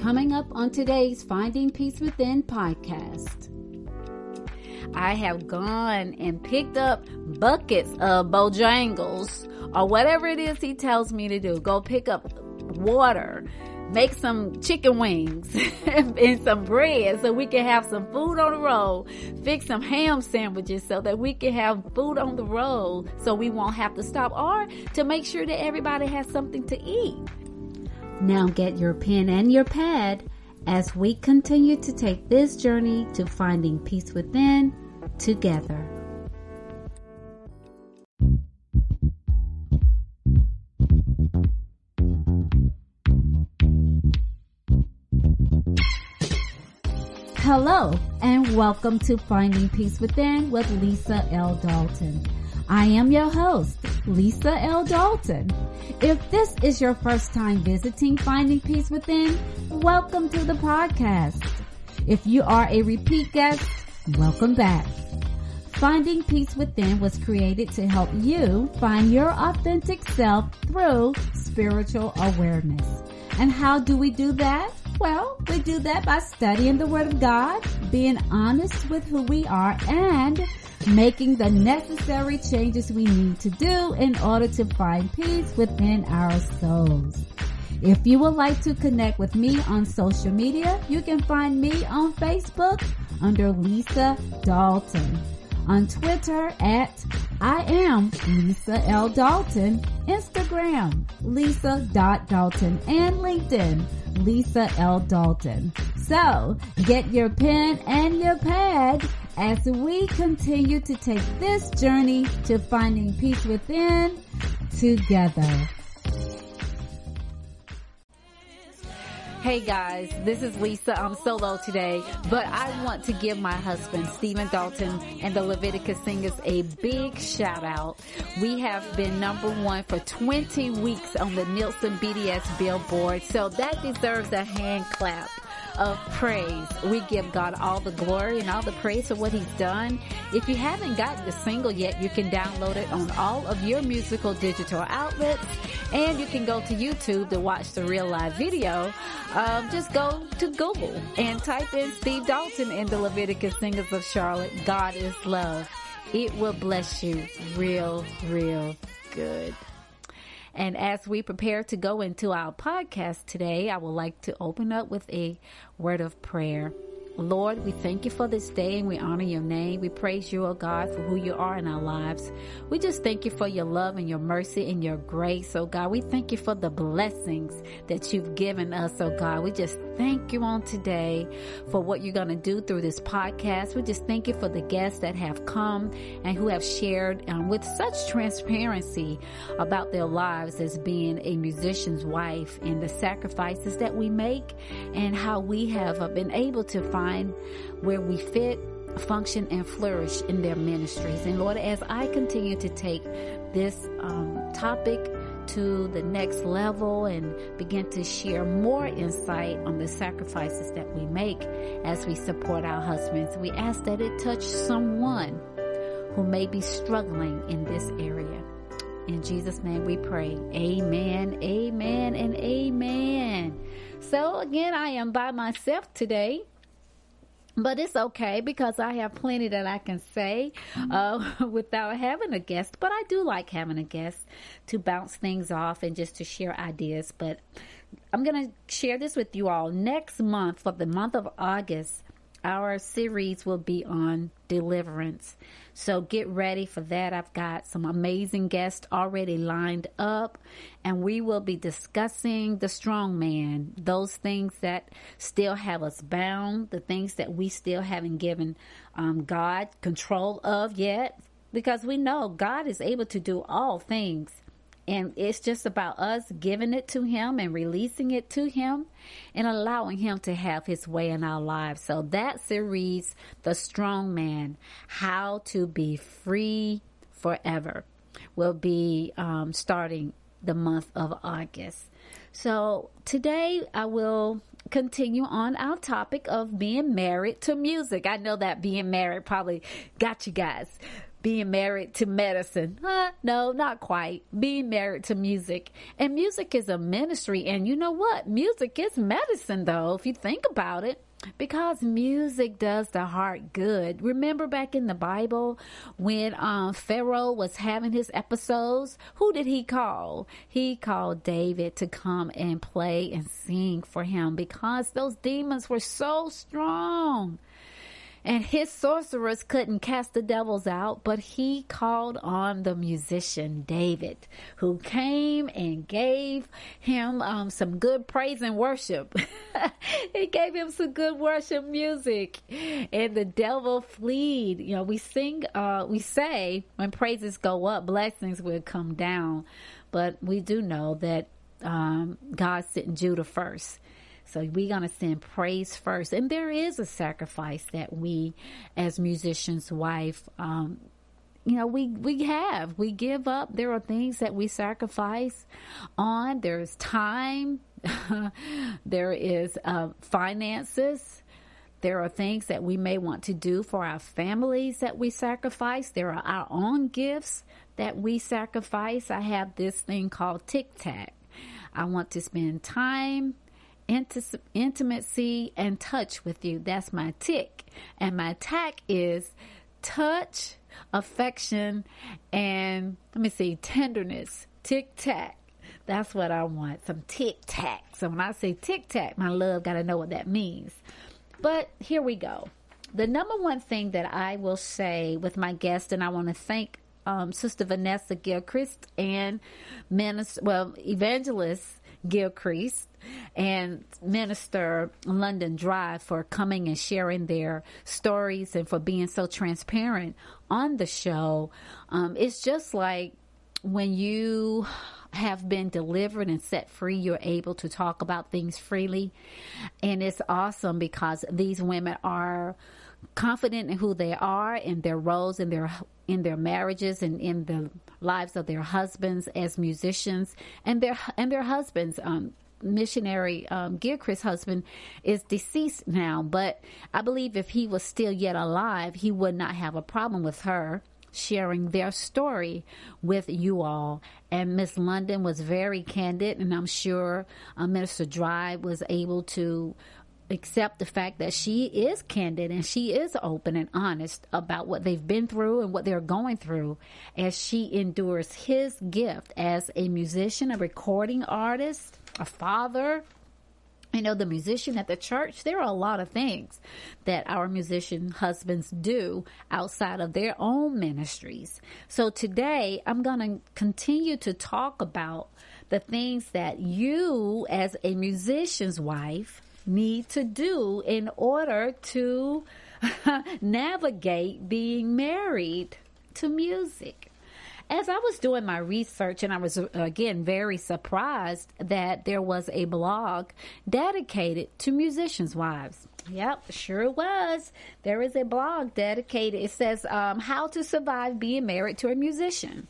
Coming up on today's Finding Peace Within podcast. I have gone and picked up buckets of Bojangles or whatever it is he tells me to do. Go pick up water, make some chicken wings and some bread so we can have some food on the road, fix some ham sandwiches so that we can have food on the road so we won't have to stop or to make sure that everybody has something to eat. Now get your pen and your pad as we continue to take this journey to finding peace within together. Hello, and welcome to Finding Peace Within with Lisa L. Dalton. I am your host, Lisa L. Dalton. If this is your first time visiting Finding Peace Within, welcome to the podcast. If you are a repeat guest, welcome back. Finding Peace Within was created to help you find your authentic self through spiritual awareness. And how do we do that? Well, we do that by studying the Word of God, being honest with who we are, and making the necessary changes we need to do in order to find peace within our souls. If you would like to connect with me on social media, you can find me on Facebook under Lisa Dalton, on Twitter at I am Lisa L. Dalton, Instagram Lisa Dalton, and LinkedIn Lisa L. Dalton. So get your pen and your pad as we continue to take this journey to finding peace within together. Hey guys, this is Lisa. I'm solo today, but I want to give my husband, Stephen Dalton, and the Leviticus Singers a big shout out. We have been number one for 20 weeks on the Nielsen BDS Billboard, so that deserves a hand clap of praise. We give God all the glory and all the praise for what he's done. If you haven't gotten the single yet, you can download it on all of your musical digital outlets and you can go to YouTube to watch the real live video. Um, just go to Google and type in Steve Dalton in the Leviticus Singers of Charlotte. God is love. It will bless you real, real good. And as we prepare to go into our podcast today, I would like to open up with a word of prayer. Lord, we thank you for this day and we honor your name. We praise you, O oh God, for who you are in our lives. We just thank you for your love and your mercy and your grace, oh God. We thank you for the blessings that you've given us, oh God. We just thank you on today for what you're going to do through this podcast. We just thank you for the guests that have come and who have shared um, with such transparency about their lives as being a musician's wife and the sacrifices that we make and how we have uh, been able to find find where we fit, function, and flourish in their ministries. And Lord, as I continue to take this um, topic to the next level and begin to share more insight on the sacrifices that we make as we support our husbands, we ask that it touch someone who may be struggling in this area. In Jesus' name we pray. Amen, amen, and amen. So again, I am by myself today. But it's okay because I have plenty that I can say uh, without having a guest. But I do like having a guest to bounce things off and just to share ideas. But I'm going to share this with you all next month for the month of August. Our series will be on deliverance. So get ready for that. I've got some amazing guests already lined up, and we will be discussing the strong man, those things that still have us bound, the things that we still haven't given um, God control of yet, because we know God is able to do all things. And it's just about us giving it to Him and releasing it to Him and allowing Him to have His way in our lives. So that series, The Strong Man, How to Be Free Forever, will be um, starting the month of August. So today I will continue on our topic of being married to music. I know that being married probably got you guys being married to medicine. Huh? No, not quite. Being married to music. And music is a ministry. And you know what? Music is medicine, though, if you think about it. Because music does the heart good. Remember back in the Bible when um, Pharaoh was having his episodes? Who did he call? He called David to come and play and sing for him because those demons were so strong and his sorcerers couldn't cast the devils out, but he called on the musician David, who came and gave him um, some good praise and worship. he gave him some good worship music, and the devil fled. You know, we sing, uh, we say when praises go up, blessings will come down, but we do know that um, God sent Judah first so we're going to send praise first. And there is a sacrifice that we, as musicians' wife, um, you know, we, we have, we give up. There are things that we sacrifice on. There's time. there is uh, finances. There are things that we may want to do for our families that we sacrifice. There are our own gifts that we sacrifice. I have this thing called tic tac. I want to spend time intimacy and touch with you. That's my tick. And my tack is touch, affection, and let me see, tenderness. Tic tac. That's what I want. Some tic tac. So when I say tic tac, my love got to know what that means. But here we go. The number one thing that I will say with my guest, and I want to thank um, Sister Vanessa Gilchrist and Minister, well, Evangelist Gilchrist and Minister London Drive for coming and sharing their stories and for being so transparent on the show. Um, it's just like when you have been delivered and set free, you're able to talk about things freely. And it's awesome because these women are confident in who they are and their roles and their in their marriages and in the lives of their husbands as musicians and their and their husbands um, missionary um, Gilchrist's husband is deceased now, but I believe if he was still yet alive, he would not have a problem with her sharing their story with you all. And Miss London was very candid, and I'm sure uh, Minister Drive was able to accept the fact that she is candid and she is open and honest about what they've been through and what they're going through as she endures his gift as a musician, a recording artist, a father, you know, the musician at the church, there are a lot of things that our musician husbands do outside of their own ministries. So today I'm going to continue to talk about the things that you as a musician's wife need to do in order to navigate being married to music as I was doing my research, and I was again very surprised that there was a blog dedicated to musicians' wives. Yep, sure it was. There is a blog dedicated. It says um, how to survive being married to a musician.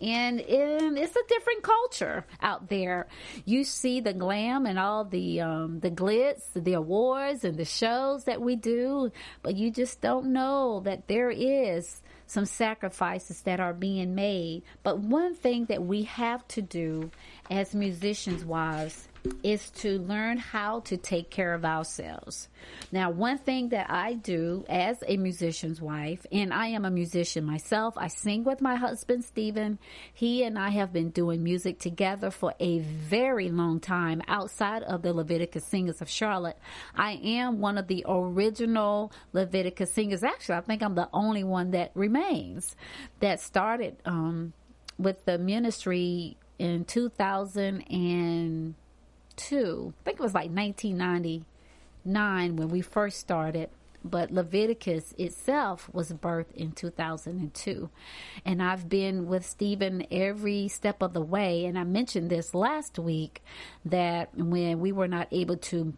And it's a different culture out there. You see the glam and all the um, the glitz, the awards and the shows that we do, but you just don't know that there is some sacrifices that are being made. But one thing that we have to do as musicians' wives is to learn how to take care of ourselves. Now, one thing that I do as a musician's wife, and I am a musician myself, I sing with my husband, Stephen. He and I have been doing music together for a very long time outside of the Leviticus Singers of Charlotte. I am one of the original Leviticus singers. Actually, I think I'm the only one that remains that started um, with the ministry in 2000 and I think it was like 1999 when we first started. But Leviticus itself was birthed in 2002. And I've been with Stephen every step of the way. And I mentioned this last week that when we were not able to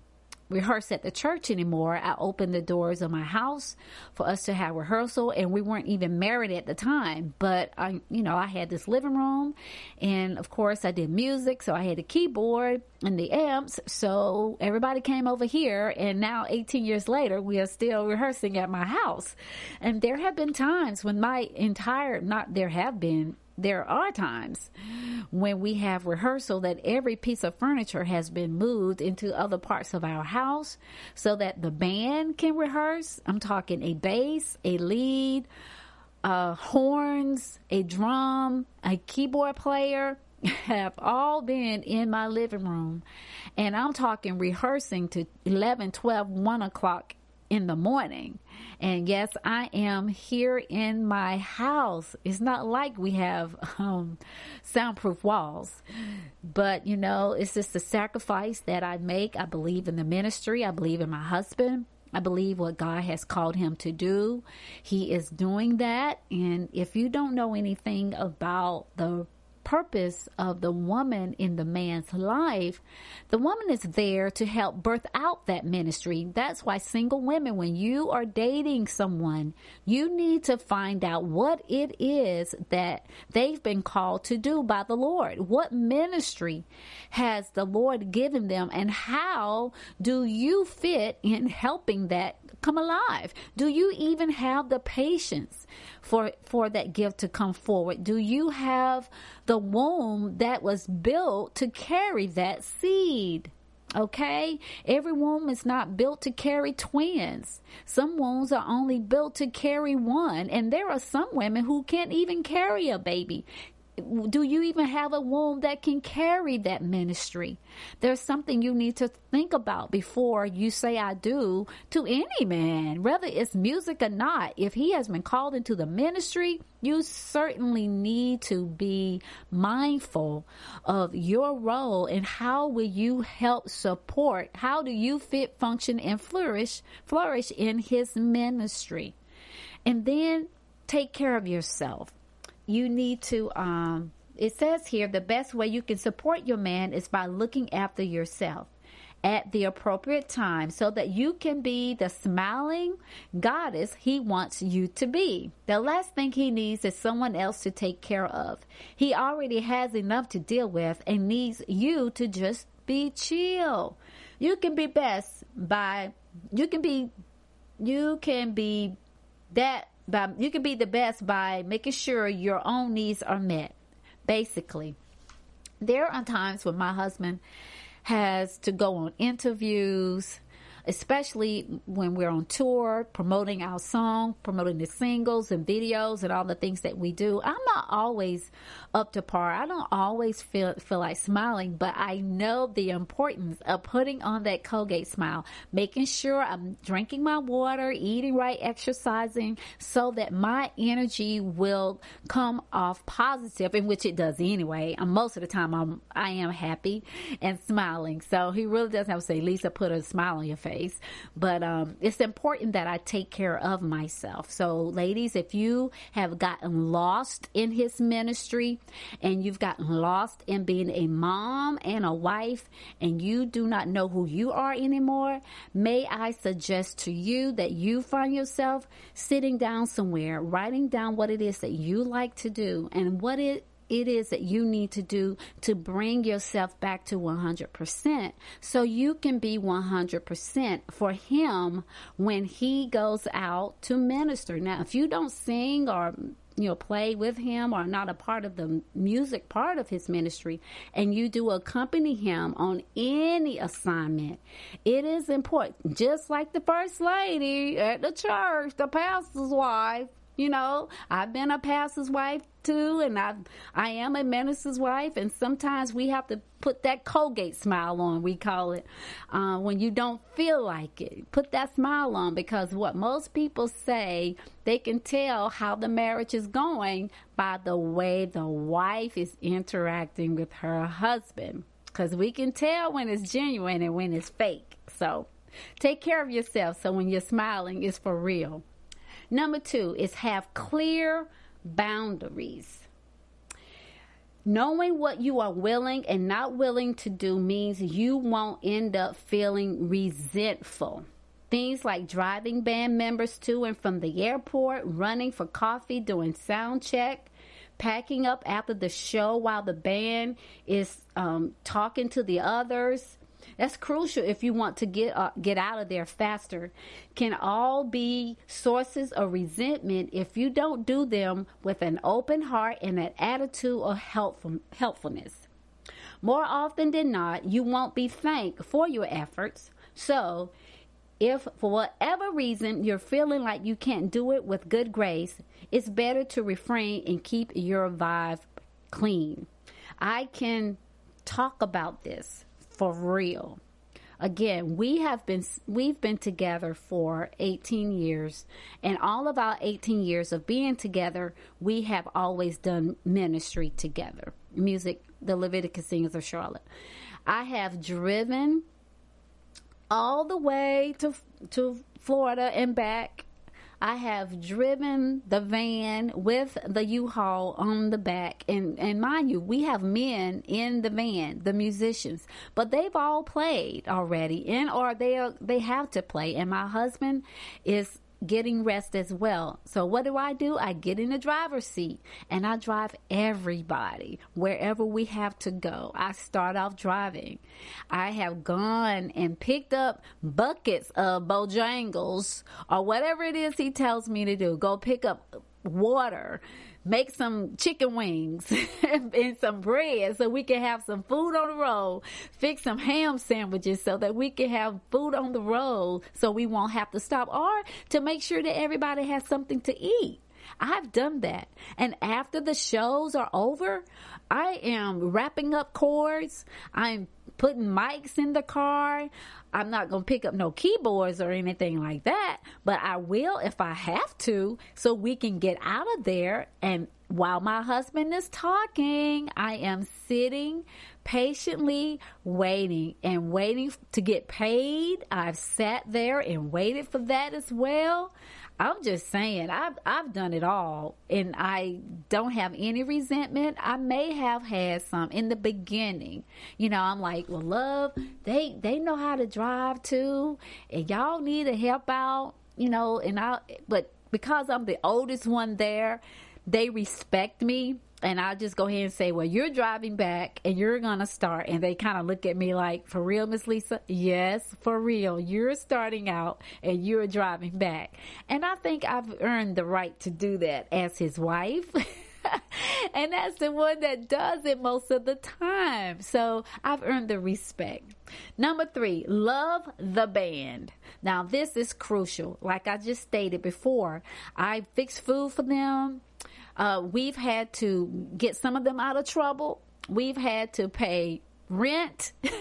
rehearse at the church anymore. I opened the doors of my house for us to have rehearsal and we weren't even married at the time, but I, you know, I had this living room and of course I did music. So I had a keyboard and the amps. So everybody came over here and now 18 years later, we are still rehearsing at my house. And there have been times when my entire, not there have been, there are times when we have rehearsal that every piece of furniture has been moved into other parts of our house so that the band can rehearse. I'm talking a bass, a lead, uh, horns, a drum, a keyboard player have all been in my living room. And I'm talking rehearsing to 11, 12, 1 o'clock in the morning. And yes, I am here in my house. It's not like we have um, soundproof walls, but you know, it's just a sacrifice that I make. I believe in the ministry. I believe in my husband. I believe what God has called him to do. He is doing that. And if you don't know anything about the purpose of the woman in the man's life, the woman is there to help birth out that ministry. That's why single women, when you are dating someone, you need to find out what it is that they've been called to do by the Lord. What ministry has the Lord given them and how do you fit in helping that come alive? Do you even have the patience for, for that gift to come forward? Do you have the womb that was built to carry that seed? Okay? Every womb is not built to carry twins. Some wombs are only built to carry one. And there are some women who can't even carry a baby do you even have a womb that can carry that ministry? There's something you need to think about before you say I do to any man, whether it's music or not. If he has been called into the ministry, you certainly need to be mindful of your role and how will you help support? How do you fit, function, and flourish, flourish in his ministry? And then take care of yourself you need to um, it says here the best way you can support your man is by looking after yourself at the appropriate time so that you can be the smiling goddess he wants you to be. The last thing he needs is someone else to take care of. He already has enough to deal with and needs you to just be chill. You can be best by, you can be, you can be that by you can be the best by making sure your own needs are met. Basically, there are times when my husband has to go on interviews especially when we're on tour, promoting our song, promoting the singles and videos and all the things that we do. I'm not always up to par. I don't always feel feel like smiling, but I know the importance of putting on that Colgate smile, making sure I'm drinking my water, eating right, exercising, so that my energy will come off positive, in which it does anyway. Most of the time, I'm I am happy and smiling. So he really does have to say, Lisa, put a smile on your face But um, it's important that I take care of myself. So, ladies, if you have gotten lost in his ministry and you've gotten lost in being a mom and a wife and you do not know who you are anymore, may I suggest to you that you find yourself sitting down somewhere, writing down what it is that you like to do and what it it is that you need to do to bring yourself back to 100% so you can be 100% for him when he goes out to minister. Now, if you don't sing or you know, play with him or not a part of the music part of his ministry, and you do accompany him on any assignment, it is important. Just like the first lady at the church, the pastor's wife, you know, I've been a pastor's wife too, and I I am a minister's wife, and sometimes we have to put that Colgate smile on. We call it uh, when you don't feel like it. Put that smile on because what most people say they can tell how the marriage is going by the way the wife is interacting with her husband. Because we can tell when it's genuine and when it's fake. So take care of yourself so when you're smiling, it's for real. Number two is have clear boundaries. Knowing what you are willing and not willing to do means you won't end up feeling resentful. Things like driving band members to and from the airport, running for coffee doing sound check, packing up after the show while the band is um, talking to the others. That's crucial if you want to get uh, get out of there faster. Can all be sources of resentment if you don't do them with an open heart and an attitude of helpful, helpfulness. More often than not, you won't be thanked for your efforts. So, if for whatever reason you're feeling like you can't do it with good grace, it's better to refrain and keep your vibe clean. I can talk about this for real. Again, we have been we've been together for 18 years and all of our 18 years of being together, we have always done ministry together. Music, the Leviticus Singers of Charlotte. I have driven all the way to to Florida and back I have driven the van with the U-Haul on the back. And, and mind you, we have men in the van, the musicians, but they've all played already and or they are, they have to play. And my husband is getting rest as well. So what do I do? I get in the driver's seat and I drive everybody wherever we have to go. I start off driving. I have gone and picked up buckets of Bojangles or whatever it is he tells me to do. Go pick up water make some chicken wings and some bread so we can have some food on the road. Fix some ham sandwiches so that we can have food on the road so we won't have to stop or to make sure that everybody has something to eat. I've done that. And after the shows are over, I am wrapping up cords. I'm putting mics in the car. I'm not going to pick up no keyboards or anything like that, but I will if I have to so we can get out of there. And while my husband is talking, I am sitting patiently waiting and waiting to get paid. I've sat there and waited for that as well. I'm just saying, I've I've done it all, and I don't have any resentment. I may have had some in the beginning. You know, I'm like, well, love, they they know how to drive too, and y'all need to help out. You know, and I, but because I'm the oldest one there, they respect me and I'll just go ahead and say, well, you're driving back and you're to start. And they kind of look at me like, for real, Miss Lisa? Yes, for real. You're starting out and you're driving back. And I think I've earned the right to do that as his wife. and that's the one that does it most of the time. So I've earned the respect. Number three, love the band. Now, this is crucial. Like I just stated before, I fix food for them. Uh, we've had to get some of them out of trouble. We've had to pay rent.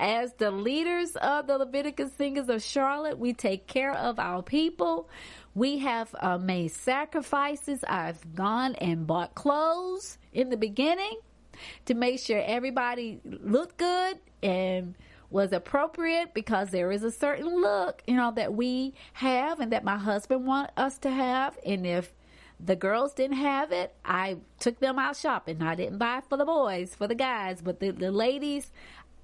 As the leaders of the Leviticus Singers of Charlotte, we take care of our people. We have uh, made sacrifices. I've gone and bought clothes in the beginning to make sure everybody looked good and was appropriate because there is a certain look, you know, that we have and that my husband want us to have. And if the girls didn't have it. I took them out shopping. I didn't buy for the boys, for the guys, but the, the ladies,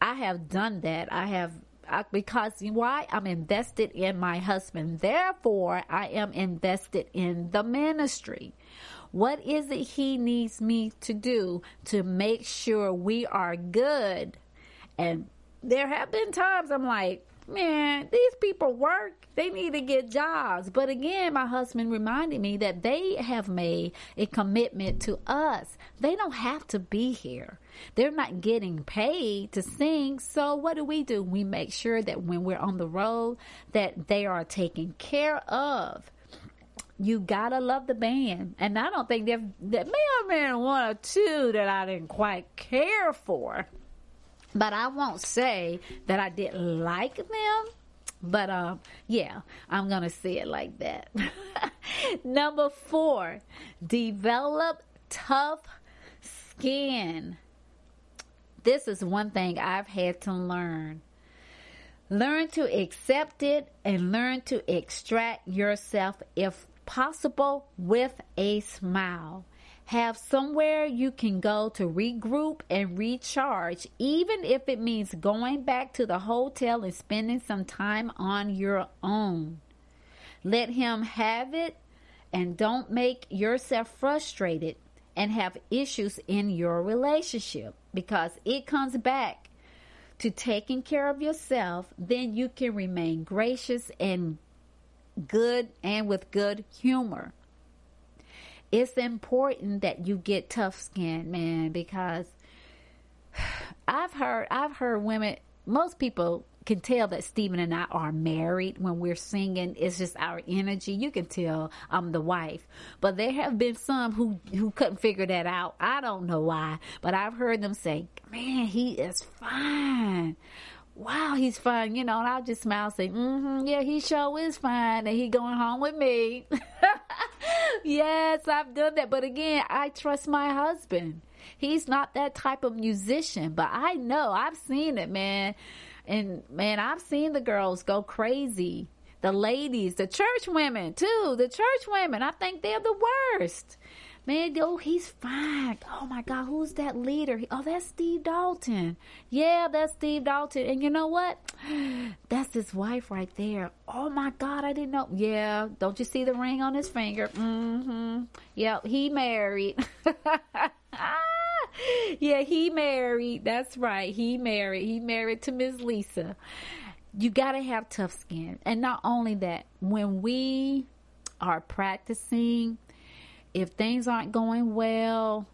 I have done that. I have I, because why? I'm invested in my husband. Therefore, I am invested in the ministry. What is it he needs me to do to make sure we are good? And there have been times I'm like, man, these people work. They need to get jobs. But again, my husband reminded me that they have made a commitment to us. They don't have to be here. They're not getting paid to sing. So what do we do? We make sure that when we're on the road that they are taken care of. You gotta love the band. And I don't think there that may have been one or two that I didn't quite care for. But I won't say that I didn't like them. But um, yeah, I'm gonna say it like that. Number four, develop tough skin. This is one thing I've had to learn. Learn to accept it and learn to extract yourself, if possible, with a smile. Have somewhere you can go to regroup and recharge, even if it means going back to the hotel and spending some time on your own. Let him have it and don't make yourself frustrated and have issues in your relationship because it comes back to taking care of yourself, then you can remain gracious and good and with good humor. It's important that you get tough skin, man, because I've heard I've heard women most people can tell that Stephen and I are married when we're singing. It's just our energy. You can tell I'm the wife. But there have been some who, who couldn't figure that out. I don't know why, but I've heard them say, man, he is fine. Wow, he's fine, you know, and I'll just smile and say, mm-hmm, yeah, he sure is fine, and he going home with me. yes, I've done that. But again, I trust my husband. He's not that type of musician, but I know, I've seen it, man and man, I've seen the girls go crazy. The ladies, the church women too, the church women, I think they're the worst. Man, oh, he's fine. Oh my God, who's that leader? Oh, that's Steve Dalton. Yeah, that's Steve Dalton. And you know what? That's his wife right there. Oh my God, I didn't know. Yeah, don't you see the ring on his finger? Mm-hmm. Yep, he married. yeah, he married. That's right. He married. He married to Miss Lisa. You got to have tough skin. And not only that, when we are practicing, if things aren't going well,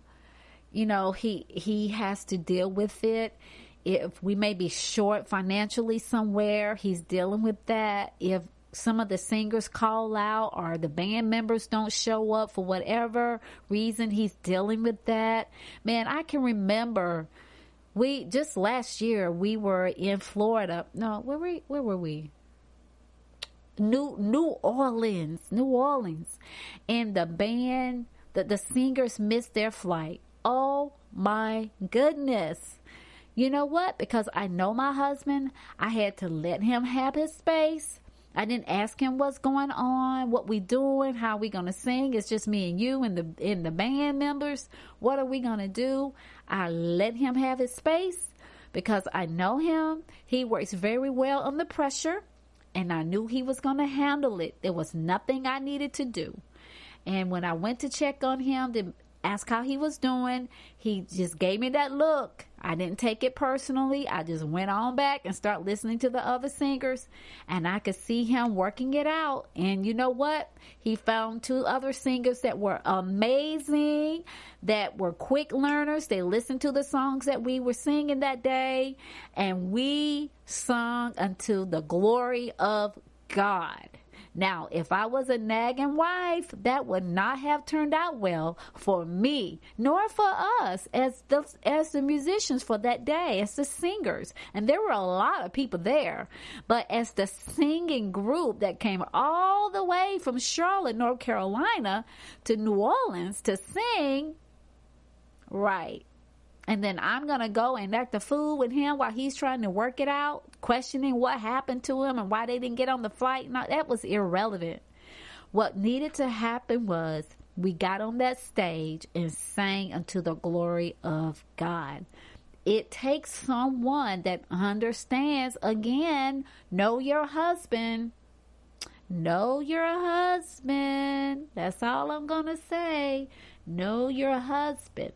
you know, he he has to deal with it. If we may be short financially somewhere, he's dealing with that. If some of the singers call out or the band members don't show up for whatever reason he's dealing with that man i can remember we just last year we were in florida no where were where were we new new orleans new orleans and the band the, the singers missed their flight oh my goodness you know what because i know my husband i had to let him have his space I didn't ask him what's going on, what we doing, how we gonna sing. It's just me and you and the and the band members. What are we gonna do? I let him have his space because I know him. He works very well under pressure, and I knew he was gonna handle it. There was nothing I needed to do. And when I went to check on him to ask how he was doing, he just gave me that look I didn't take it personally. I just went on back and start listening to the other singers and I could see him working it out. And you know what? He found two other singers that were amazing, that were quick learners. They listened to the songs that we were singing that day and we sung unto the glory of God. Now, if I was a nagging wife, that would not have turned out well for me, nor for us as the, as the musicians for that day, as the singers. And there were a lot of people there. But as the singing group that came all the way from Charlotte, North Carolina to New Orleans to sing, right, and then I'm going to go and act a fool with him while he's trying to work it out, questioning what happened to him and why they didn't get on the flight. No, that was irrelevant. What needed to happen was we got on that stage and sang unto the glory of God. It takes someone that understands, again, know your husband. Know your husband. That's all I'm going to say. Know your husband.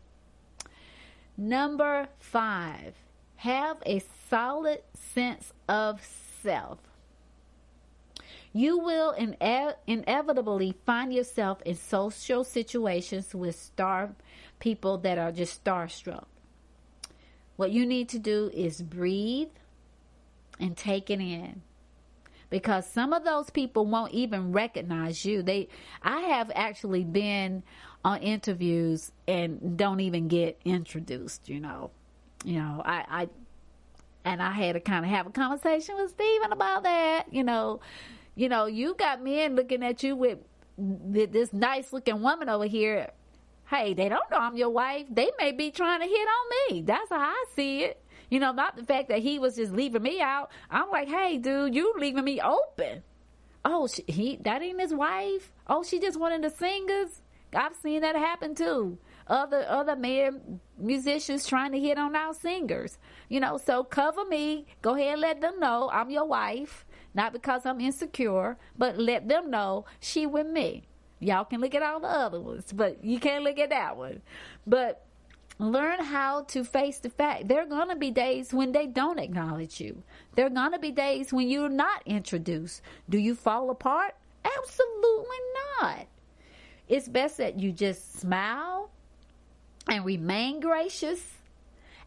Number five, have a solid sense of self. You will ine- inevitably find yourself in social situations with star people that are just starstruck. What you need to do is breathe and take it in because some of those people won't even recognize you. They I have actually been on interviews and don't even get introduced, you know. You know, I, I and I had to kind of have a conversation with Stephen about that, you know. You know, you got men looking at you with this nice looking woman over here. Hey, they don't know I'm your wife. They may be trying to hit on me. That's how I see it. You know, not the fact that he was just leaving me out. I'm like, hey, dude, you leaving me open. Oh, he that ain't his wife. Oh, she just one of the singers. I've seen that happen too. other other men musicians trying to hit on our singers. You know, so cover me. Go ahead and let them know I'm your wife. Not because I'm insecure, but let them know she with me. Y'all can look at all the other ones, but you can't look at that one. But learn how to face the fact there are going to be days when they don't acknowledge you. There are going to be days when you're not introduced. Do you fall apart? Absolutely not. It's best that you just smile and remain gracious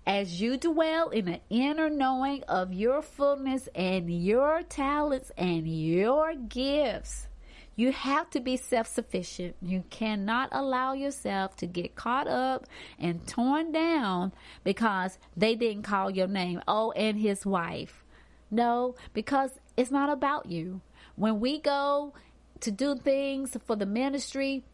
as you dwell in the inner knowing of your fullness and your talents and your gifts. You have to be self sufficient. You cannot allow yourself to get caught up and torn down because they didn't call your name. Oh, and his wife. No, because it's not about you. When we go to do things for the ministry,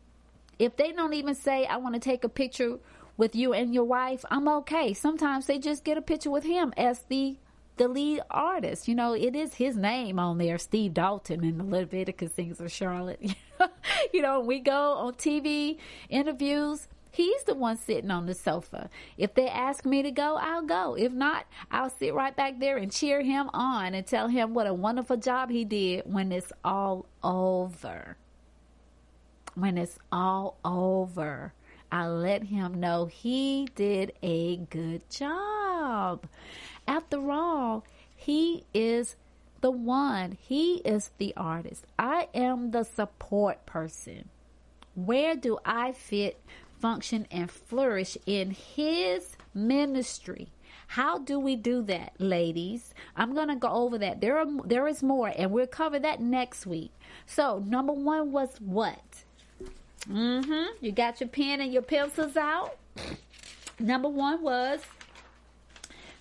if they don't even say, I want to take a picture with you and your wife, I'm okay. Sometimes they just get a picture with him as the the lead artist. You know, it is his name on there, Steve Dalton in the Leviticus Sings of Charlotte. you know, we go on TV interviews. He's the one sitting on the sofa. If they ask me to go, I'll go. If not, I'll sit right back there and cheer him on and tell him what a wonderful job he did when it's all over. When it's all over. I let him know he did a good job. After all, he is the one, he is the artist. I am the support person. Where do I fit, function, and flourish in his ministry? How do we do that, ladies? I'm going to go over that. There are there is more and we'll cover that next week. So, number 1 was what? Mm-hmm. You got your pen and your pencils out. Number one was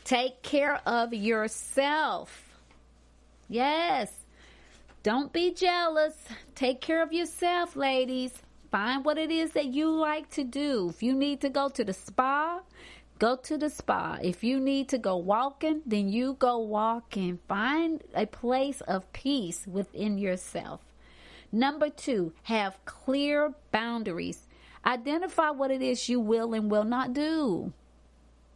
take care of yourself. Yes. Don't be jealous. Take care of yourself, ladies. Find what it is that you like to do. If you need to go to the spa, go to the spa. If you need to go walking, then you go walking. Find a place of peace within yourself. Number two, have clear boundaries. Identify what it is you will and will not do.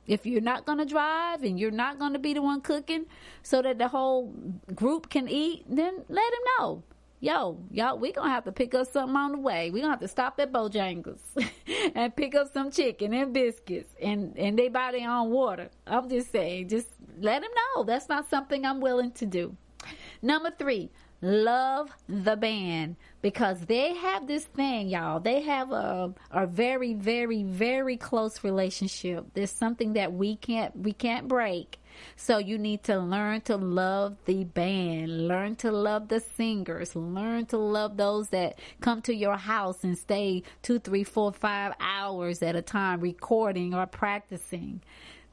If you're not going to drive and you're not going to be the one cooking so that the whole group can eat, then let them know. Yo, y'all, we gonna have to pick up something on the way. We gonna have to stop at Bojangles and pick up some chicken and biscuits and, and they buy their own water. I'm just saying, just let them know. That's not something I'm willing to do. Number three, love the band because they have this thing, y'all. They have a a very, very, very close relationship. There's something that we can't we can't break. So you need to learn to love the band, learn to love the singers, learn to love those that come to your house and stay two, three, four, five hours at a time recording or practicing.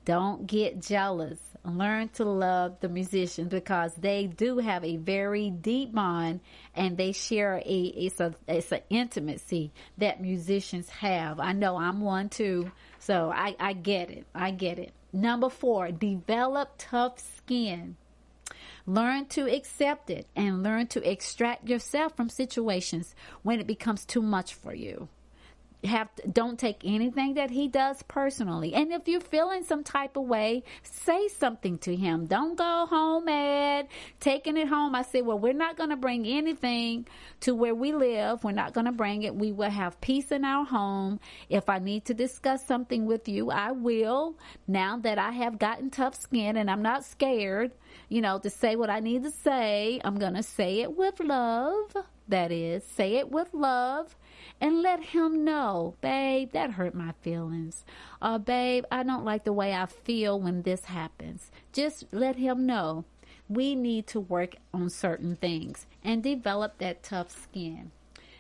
Don't get jealous. Learn to love the musicians because they do have a very deep bond and they share a it's a it's an intimacy that musicians have. I know I'm one too, so I, I get it. I get it. Number four, develop tough skin. Learn to accept it and learn to extract yourself from situations when it becomes too much for you have to, don't take anything that he does personally. And if you're feeling some type of way, say something to him. Don't go home mad, taking it home. I said, well, we're not going to bring anything to where we live. We're not going to bring it. We will have peace in our home. If I need to discuss something with you, I will. Now that I have gotten tough skin and I'm not scared, you know, to say what I need to say, I'm going to say it with love. That is, say it with love and let him know, babe, that hurt my feelings. Or, uh, babe, I don't like the way I feel when this happens. Just let him know we need to work on certain things and develop that tough skin.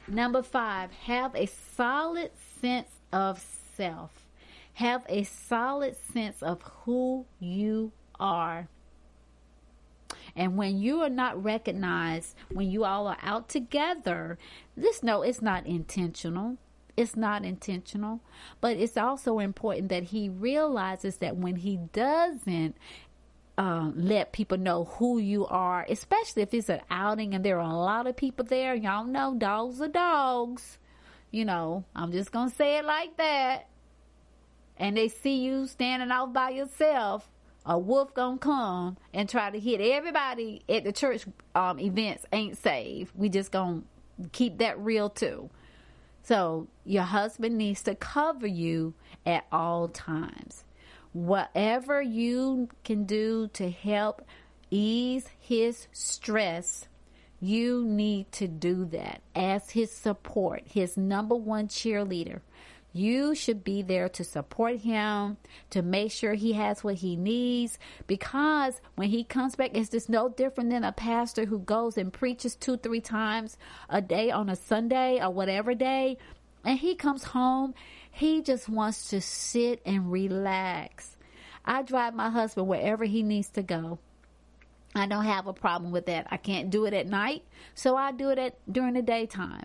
Number five, have a solid sense of self. Have a solid sense of who you are. And when you are not recognized, when you all are out together, this no, it's not intentional. It's not intentional, but it's also important that he realizes that when he doesn't uh, let people know who you are, especially if it's an outing and there are a lot of people there. Y'all know dogs are dogs. You know, I'm just gonna say it like that. and they see you standing out by yourself, a wolf gonna come and try to hit everybody at the church um, events ain't saved. We just gonna keep that real too. So your husband needs to cover you at all times. Whatever you can do to help ease his stress, you need to do that as his support, his number one cheerleader. You should be there to support him, to make sure he has what he needs. Because when he comes back, it's just no different than a pastor who goes and preaches two, three times a day on a Sunday or whatever day. And he comes home, he just wants to sit and relax. I drive my husband wherever he needs to go. I don't have a problem with that. I can't do it at night, so I do it at during the daytime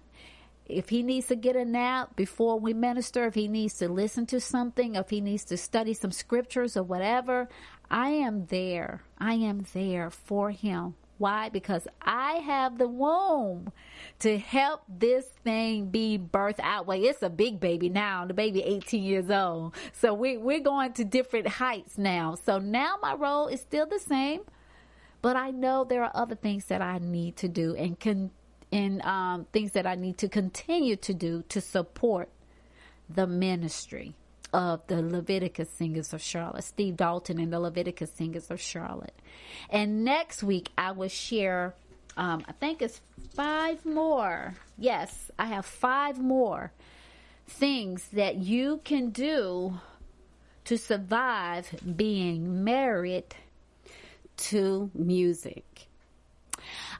if he needs to get a nap before we minister, if he needs to listen to something, if he needs to study some scriptures or whatever, I am there. I am there for him. Why? Because I have the womb to help this thing be birthed out. Well, it's a big baby now. The baby 18 years old. So we, we're going to different heights now. So now my role is still the same, but I know there are other things that I need to do and can and um, things that I need to continue to do to support the ministry of the Leviticus Singers of Charlotte, Steve Dalton and the Leviticus Singers of Charlotte. And next week, I will share, um, I think it's five more. Yes, I have five more things that you can do to survive being married to music.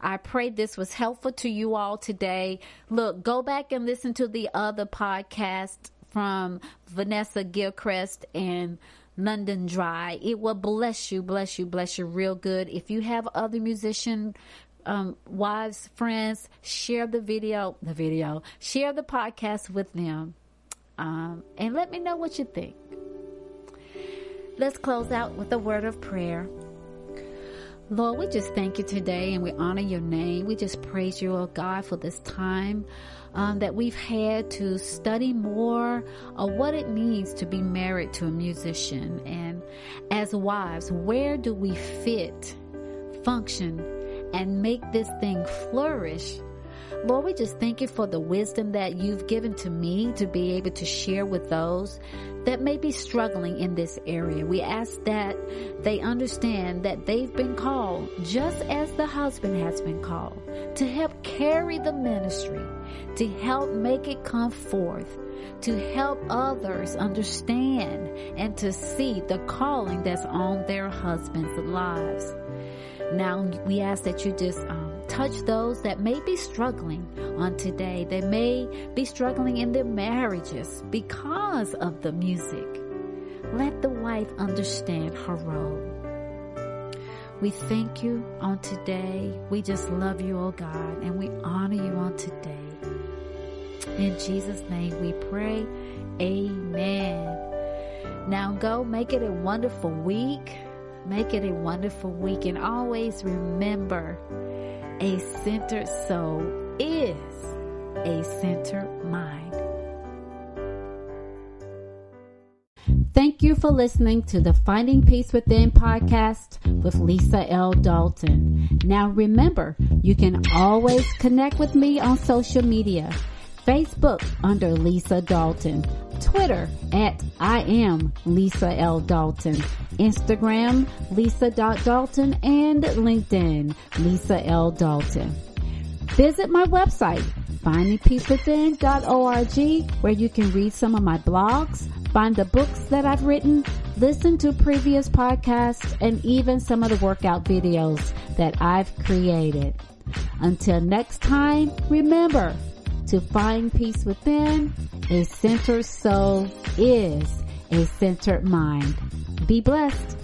I pray this was helpful to you all today. Look, go back and listen to the other podcast from Vanessa Gilchrist and London Dry. It will bless you, bless you, bless you real good. If you have other musician um, wives, friends, share the video, the video, share the podcast with them, um, and let me know what you think. Let's close out with a word of prayer. Lord, we just thank you today and we honor your name. We just praise you, oh God, for this time um, that we've had to study more of what it means to be married to a musician. And as wives, where do we fit, function, and make this thing flourish Lord, we just thank you for the wisdom that you've given to me to be able to share with those that may be struggling in this area. We ask that they understand that they've been called, just as the husband has been called, to help carry the ministry, to help make it come forth, to help others understand and to see the calling that's on their husbands' lives. Now we ask that you just um, touch those that may be struggling on today. They may be struggling in their marriages because of the music. Let the wife understand her role. We thank you on today. We just love you, oh God, and we honor you on today. In Jesus' name we pray. Amen. Now go make it a wonderful week. Make it a wonderful week and always remember a centered soul is a centered mind. Thank you for listening to the Finding Peace Within podcast with Lisa L. Dalton. Now remember, you can always connect with me on social media. Facebook under Lisa Dalton, Twitter at I am Lisa L. Dalton, Instagram Lisa Dalton, and LinkedIn Lisa L. Dalton. Visit my website findingpeacewithin.org where you can read some of my blogs, find the books that I've written, listen to previous podcasts, and even some of the workout videos that I've created. Until next time, remember, to find peace within, a centered soul is a centered mind. Be blessed.